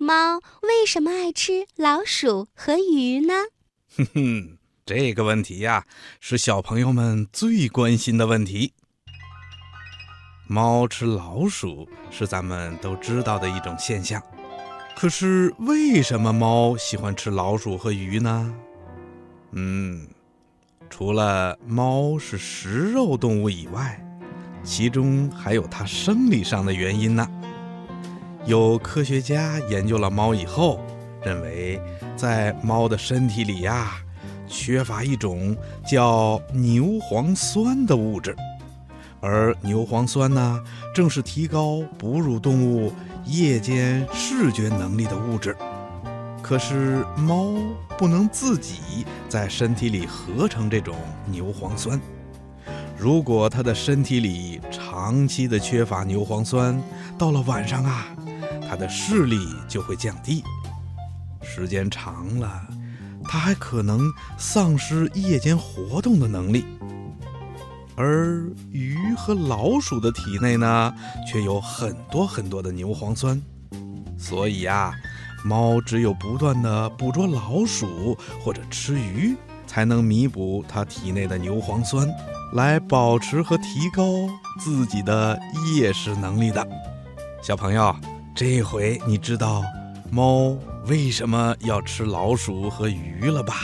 猫为什么爱吃老鼠和鱼呢？哼哼，这个问题呀，是小朋友们最关心的问题。猫吃老鼠是咱们都知道的一种现象，可是为什么猫喜欢吃老鼠和鱼呢？嗯，除了猫是食肉动物以外，其中还有它生理上的原因呢。有科学家研究了猫以后，认为在猫的身体里呀，缺乏一种叫牛磺酸的物质，而牛磺酸呢，正是提高哺乳动物夜间视觉能力的物质。可是猫不能自己在身体里合成这种牛磺酸，如果它的身体里长期的缺乏牛磺酸，到了晚上啊。它的视力就会降低，时间长了，它还可能丧失夜间活动的能力。而鱼和老鼠的体内呢，却有很多很多的牛磺酸，所以呀，猫只有不断的捕捉老鼠或者吃鱼，才能弥补它体内的牛磺酸，来保持和提高自己的夜视能力的。小朋友。这回你知道猫为什么要吃老鼠和鱼了吧？